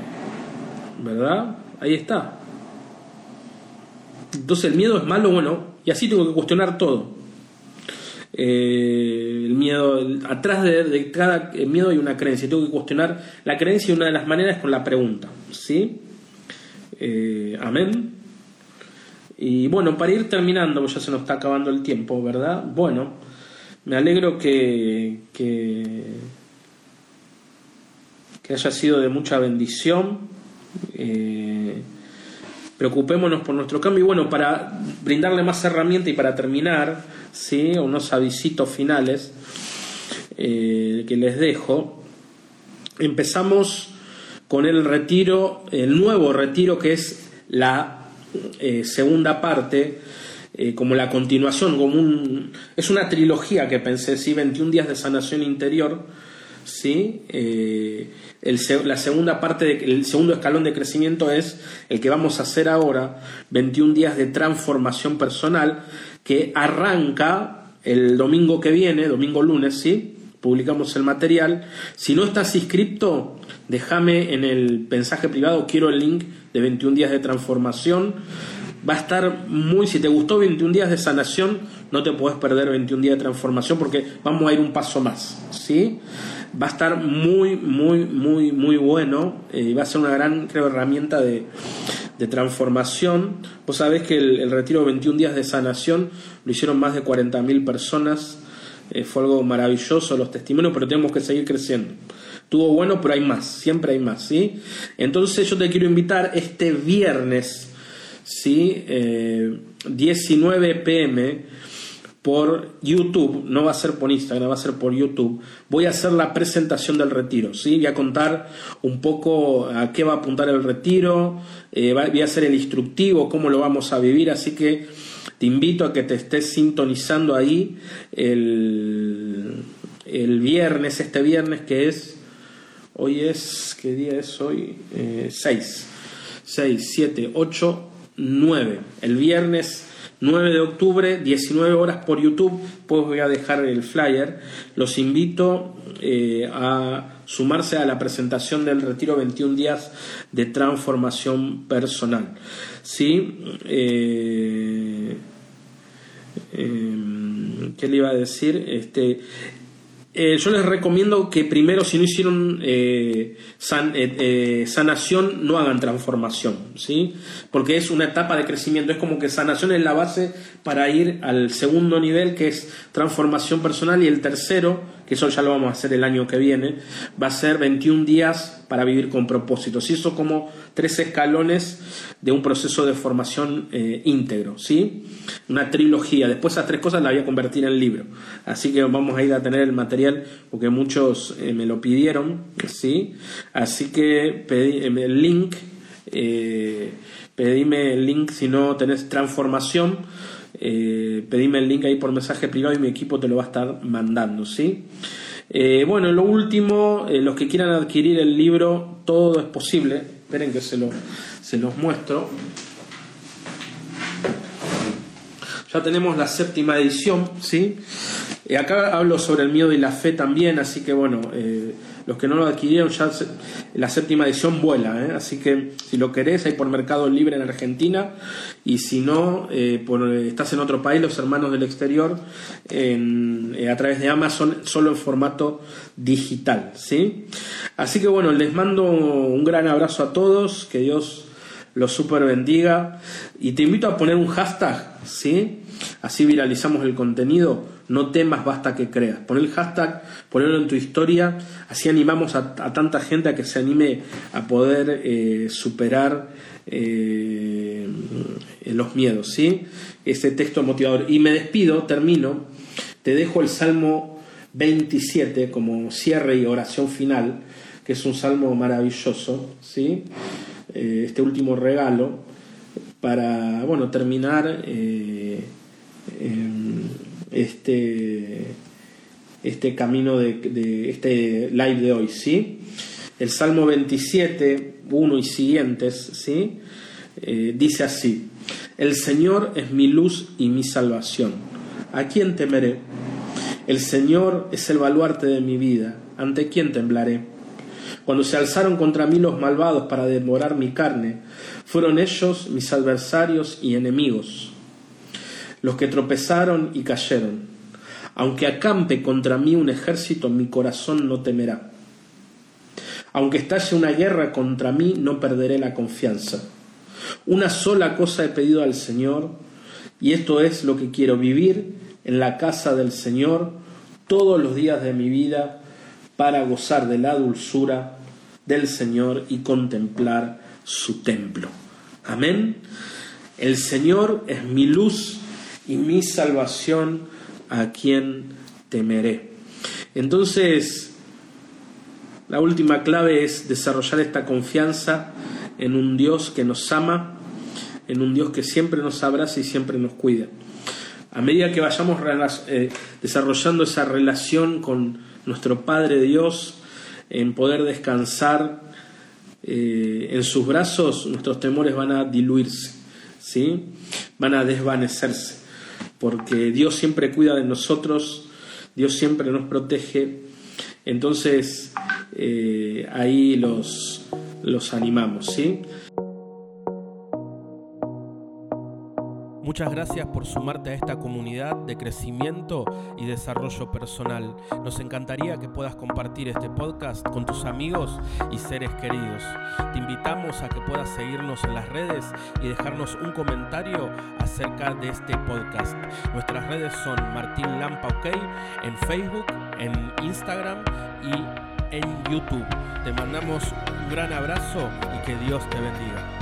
¿Verdad? Ahí está. Entonces el miedo es malo, bueno, y así tengo que cuestionar todo. Eh, el miedo, atrás de, cada miedo hay una creencia, tengo que cuestionar la creencia y una de las maneras es con la pregunta, ¿sí? Eh, amén. Y bueno, para ir terminando, ya se nos está acabando el tiempo, ¿verdad? Bueno, me alegro que, que, que haya sido de mucha bendición. Eh, preocupémonos por nuestro cambio. Y bueno, para brindarle más herramientas y para terminar, ¿sí? unos avisitos finales eh, que les dejo, empezamos con el retiro, el nuevo retiro que es la eh, segunda parte, eh, como la continuación, como un, es una trilogía que pensé, ¿sí? 21 días de sanación interior, ¿sí? La segunda parte, el segundo escalón de crecimiento es el que vamos a hacer ahora, 21 días de transformación personal, que arranca el domingo que viene, domingo lunes, ¿sí? Publicamos el material. Si no estás inscrito, déjame en el mensaje privado, quiero el link de 21 días de transformación. Va a estar muy, si te gustó 21 días de sanación, no te puedes perder 21 días de transformación porque vamos a ir un paso más, ¿sí? Va a estar muy, muy, muy, muy bueno eh, y va a ser una gran, creo, herramienta de, transformación. Vos sabés que el, retiro de 21 días de sanación lo hicieron más de 40.000 personas, eh, fue algo maravilloso los testimonios, pero tenemos que seguir creciendo. Tuvo bueno, pero hay más, siempre hay más, ¿sí? Entonces yo te quiero invitar este viernes, ¿sí? 19 eh, pm por YouTube, no va a ser por Instagram, va a ser por YouTube. Voy a hacer la presentación del retiro, ¿sí? Voy a contar un poco a qué va a apuntar el retiro, eh, voy a hacer el instructivo, cómo lo vamos a vivir, así que te invito a que te estés sintonizando ahí el, el viernes, este viernes que es, hoy es, ¿qué día es hoy? 6, 6, 7, 8, 9. El viernes 9 de octubre, 19 horas por YouTube, pues voy a dejar el flyer. Los invito eh, a sumarse a la presentación del retiro 21 días de transformación personal. ¿Sí? Eh, em, ¿Qué le iba a decir? Este, eh, yo les recomiendo que primero, si no hicieron eh, eh, sanación, no hagan transformación, ¿sí? Porque es una etapa de crecimiento, es como que sanación es la base para ir al segundo nivel, que es transformación personal, y el tercero, que eso ya lo vamos a hacer el año que viene, va a ser 21 días para vivir con propósitos. Y eso como tres escalones de un proceso de formación eh, íntegro, ¿sí? Una trilogía. Después esas tres cosas las voy a convertir en libro. Así que vamos a ir a tener el material porque muchos eh, me lo pidieron, ¿sí? Así que pedí eh, el link, pedime el link si no tenés transformación. Pedime el link ahí por mensaje privado y mi equipo te lo va a estar mandando, ¿sí? bueno, lo último, los que quieran adquirir el libro, todo es posible. Esperen que se, lo, se los muestro. Ya tenemos la séptima edición, ¿sí? Eh, acá hablo sobre el miedo y la fe también, así que bueno, eh, los que no lo adquirieron ya la séptima edición vuela, ¿eh? así que si lo querés hay por Mercado Libre en Argentina y si no, por, estás en otro país, los hermanos del exterior, a través de Amazon, solo en formato digital, ¿sí? Así que bueno, les mando un gran abrazo a todos, que Dios los super bendiga y te invito a poner un hashtag, ¿sí? Así viralizamos el contenido, no temas, basta que creas. Pon el hashtag, ponelo en tu historia, así animamos a, tanta gente a que se anime a poder eh, superar eh, los miedos, ¿sí? Ese texto motivador. Y me despido, termino, te dejo el Salmo 27 como cierre y oración final que es un salmo maravilloso, ¿sí? Eh, este último regalo, para bueno, terminar este, este camino de, este live de hoy. ¿sí? El Salmo 27, 1 y siguientes, ¿sí? Eh, dice así, el Señor es mi luz y mi salvación. ¿A quién temeré? El Señor es el baluarte de mi vida. ¿Ante quién temblaré? Cuando se alzaron contra mí los malvados para devorar mi carne, fueron ellos mis adversarios y enemigos, los que tropezaron y cayeron. Aunque acampe contra mí un ejército, mi corazón no temerá. Aunque estalle una guerra contra mí, no perderé la confianza. Una sola cosa he pedido al Señor, y esto es lo que quiero vivir en la casa del Señor todos los días de mi vida para gozar de la dulzura del Señor y contemplar su templo. Amén. El Señor es mi luz y mi salvación, a quien temeré. Entonces, la última clave es desarrollar esta confianza en un Dios que nos ama, en un Dios que siempre nos abraza y siempre nos cuida. A medida que vayamos eh, desarrollando esa relación con nuestro Padre Dios, en poder descansar eh, en sus brazos, nuestros temores van a diluirse, ¿sí? van a desvanecerse, porque Dios siempre cuida de nosotros, Dios siempre nos protege, entonces eh, ahí los, los animamos. ¿sí? Muchas gracias por sumarte a esta comunidad de crecimiento y desarrollo personal. Nos encantaría que puedas compartir este podcast con tus amigos y seres queridos. Te invitamos a que puedas seguirnos en las redes y dejarnos un comentario acerca de este podcast. Nuestras redes son Martín Lampa OK en Facebook, en Instagram y en YouTube. Te mandamos un gran abrazo y que Dios te bendiga.